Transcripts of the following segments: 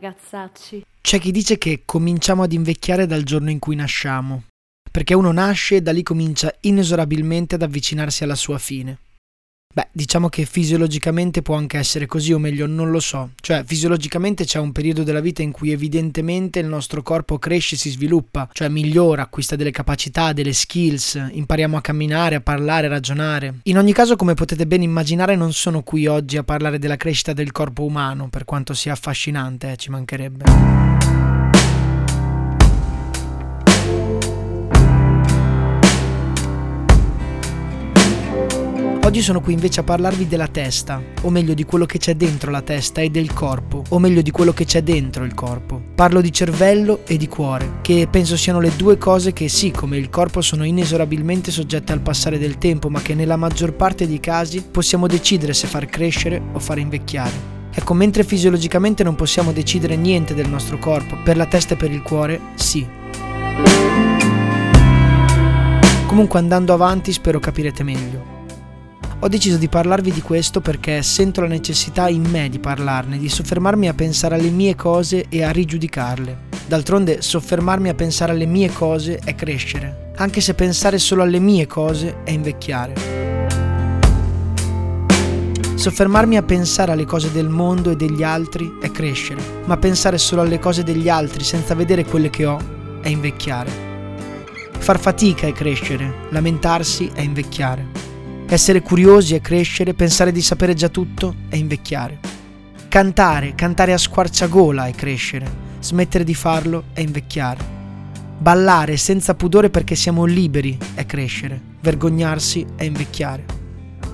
Ragazzacci. C'è chi dice che cominciamo ad invecchiare dal giorno in cui nasciamo, perché uno nasce e da lì comincia inesorabilmente ad avvicinarsi alla sua fine. Beh, diciamo che fisiologicamente può anche essere così, o meglio, non lo so. Cioè, fisiologicamente c'è un periodo della vita in cui evidentemente il nostro corpo cresce e si sviluppa, cioè migliora, acquista delle capacità, delle skills, impariamo a camminare, a parlare, a ragionare. In ogni caso, come potete ben immaginare, non sono qui oggi a parlare della crescita del corpo umano, per quanto sia affascinante, eh, ci mancherebbe. Oggi sono qui invece a parlarvi della testa, o meglio di quello che c'è dentro la testa e del corpo, o meglio di quello che c'è dentro il corpo. Parlo di cervello e di cuore, che penso siano le due cose che sì, come il corpo sono inesorabilmente soggette al passare del tempo, ma che nella maggior parte dei casi possiamo decidere se far crescere o far invecchiare. Ecco, mentre fisiologicamente non possiamo decidere niente del nostro corpo, per la testa e per il cuore, sì. Comunque andando avanti spero capirete meglio. Ho deciso di parlarvi di questo perché sento la necessità in me di parlarne, di soffermarmi a pensare alle mie cose e a rigiudicarle. D'altronde, soffermarmi a pensare alle mie cose è crescere, anche se pensare solo alle mie cose è invecchiare. Soffermarmi a pensare alle cose del mondo e degli altri è crescere, ma pensare solo alle cose degli altri senza vedere quelle che ho è invecchiare. Far fatica è crescere, lamentarsi è invecchiare. Essere curiosi è crescere, pensare di sapere già tutto è invecchiare. Cantare, cantare a squarciagola è crescere, smettere di farlo è invecchiare. Ballare senza pudore perché siamo liberi è crescere, vergognarsi è invecchiare.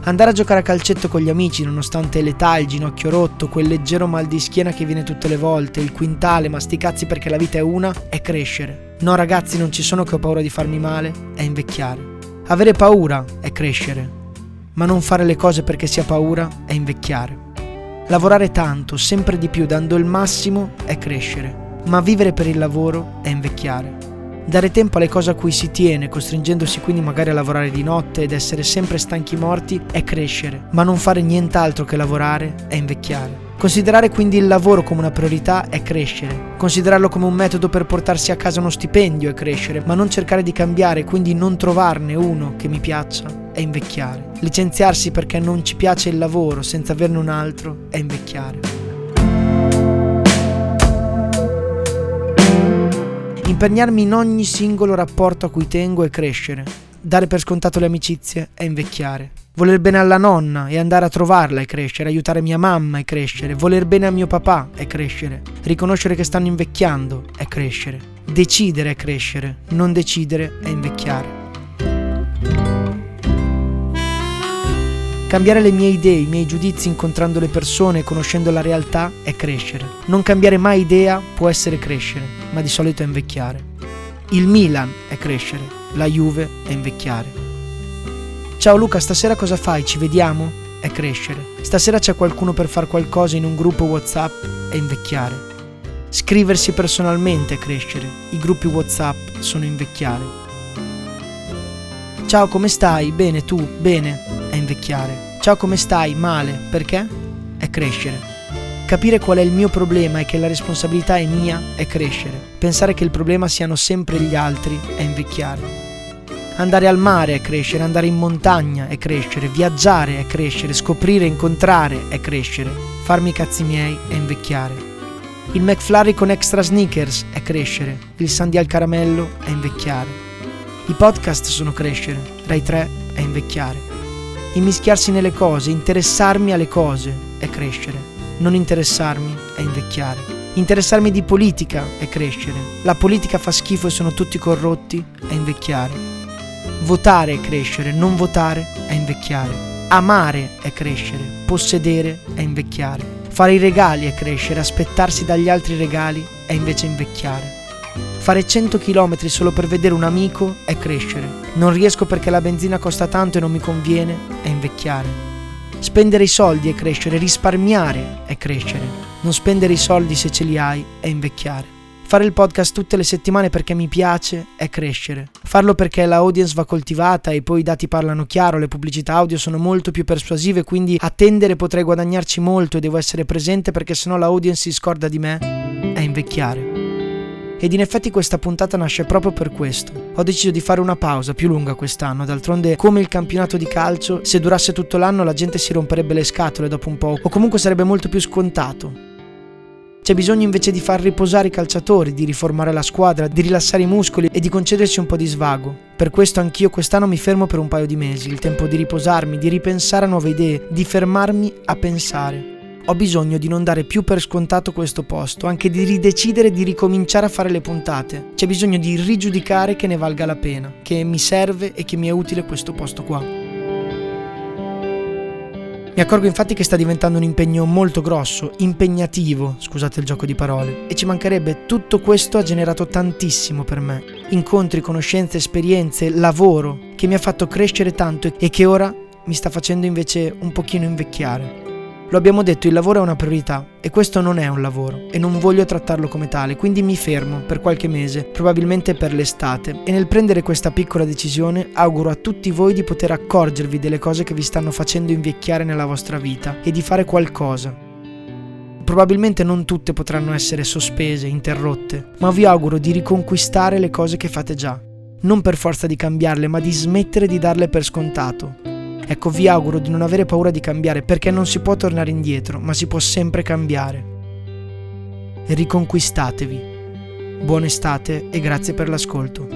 Andare a giocare a calcetto con gli amici nonostante l'età, il ginocchio rotto, quel leggero mal di schiena che viene tutte le volte, il quintale, ma sti cazzi perché la vita è una, è crescere. No ragazzi non ci sono che ho paura di farmi male, è invecchiare. Avere paura è crescere, ma non fare le cose perché si ha paura è invecchiare. Lavorare tanto, sempre di più, dando il massimo è crescere, ma vivere per il lavoro è invecchiare. Dare tempo alle cose a cui si tiene, costringendosi quindi magari a lavorare di notte ed essere sempre stanchi morti, è crescere, ma non fare nient'altro che lavorare è invecchiare. Considerare quindi il lavoro come una priorità è crescere. Considerarlo come un metodo per portarsi a casa uno stipendio è crescere, ma non cercare di cambiare, quindi non trovarne uno che mi piaccia, è invecchiare. Licenziarsi perché non ci piace il lavoro senza averne un altro è invecchiare. Impegnarmi in ogni singolo rapporto a cui tengo è crescere. Dare per scontato le amicizie è invecchiare. Voler bene alla nonna e andare a trovarla è crescere, aiutare mia mamma è crescere, voler bene a mio papà è crescere, riconoscere che stanno invecchiando è crescere, decidere è crescere, non decidere è invecchiare. Cambiare le mie idee, i miei giudizi incontrando le persone e conoscendo la realtà è crescere. Non cambiare mai idea può essere crescere, ma di solito è invecchiare. Il Milan è crescere, la Juve è invecchiare. Ciao Luca, stasera cosa fai? Ci vediamo? È crescere. Stasera c'è qualcuno per far qualcosa in un gruppo WhatsApp? È invecchiare. Scriversi personalmente è crescere. I gruppi WhatsApp sono invecchiare. Ciao, come stai? Bene, tu? Bene? È invecchiare. Ciao, come stai? Male. Perché? È crescere. Capire qual è il mio problema e che la responsabilità è mia è crescere. Pensare che il problema siano sempre gli altri è invecchiare. Andare al mare è crescere, andare in montagna è crescere, viaggiare è crescere, scoprire, incontrare è crescere, farmi i cazzi miei è invecchiare. Il McFlurry con extra sneakers è crescere, il Sandy al caramello è invecchiare. I podcast sono crescere, Rai 3 è invecchiare. Immischiarsi nelle cose, interessarmi alle cose è crescere. Non interessarmi è invecchiare. Interessarmi di politica è crescere. La politica fa schifo e sono tutti corrotti è invecchiare. Votare è crescere, non votare è invecchiare. Amare è crescere, possedere è invecchiare. Fare i regali è crescere, aspettarsi dagli altri regali è invece invecchiare. Fare 100 km solo per vedere un amico è crescere. Non riesco perché la benzina costa tanto e non mi conviene è invecchiare. Spendere i soldi è crescere, risparmiare è crescere. Non spendere i soldi se ce li hai è invecchiare. Fare il podcast tutte le settimane perché mi piace è crescere. Farlo perché la audience va coltivata e poi i dati parlano chiaro, le pubblicità audio sono molto più persuasive, quindi attendere potrei guadagnarci molto e devo essere presente perché sennò la audience si scorda di me è invecchiare. Ed in effetti questa puntata nasce proprio per questo. Ho deciso di fare una pausa più lunga quest'anno, d'altronde come il campionato di calcio, se durasse tutto l'anno la gente si romperebbe le scatole dopo un po', o comunque sarebbe molto più scontato. C'è bisogno invece di far riposare i calciatori, di riformare la squadra, di rilassare i muscoli e di concedersi un po' di svago. Per questo anch'io quest'anno mi fermo per un paio di mesi, il tempo di riposarmi, di ripensare a nuove idee, di fermarmi a pensare. Ho bisogno di non dare più per scontato questo posto, anche di ridecidere di ricominciare a fare le puntate. C'è bisogno di rigiudicare che ne valga la pena, che mi serve e che mi è utile questo posto qua. Mi accorgo infatti che sta diventando un impegno molto grosso, impegnativo, scusate il gioco di parole, e ci mancherebbe, tutto questo ha generato tantissimo per me. Incontri, conoscenze, esperienze, lavoro, che mi ha fatto crescere tanto e che ora mi sta facendo invece un pochino invecchiare. Lo abbiamo detto, il lavoro è una priorità e questo non è un lavoro e non voglio trattarlo come tale, quindi mi fermo per qualche mese, probabilmente per l'estate, e nel prendere questa piccola decisione auguro a tutti voi di poter accorgervi delle cose che vi stanno facendo invecchiare nella vostra vita e di fare qualcosa. Probabilmente non tutte potranno essere sospese, interrotte, ma vi auguro di riconquistare le cose che fate già, non per forza di cambiarle, ma di smettere di darle per scontato Ecco, vi auguro di non avere paura di cambiare perché non si può tornare indietro, ma si può sempre cambiare. Riconquistatevi. Buona estate e grazie per l'ascolto.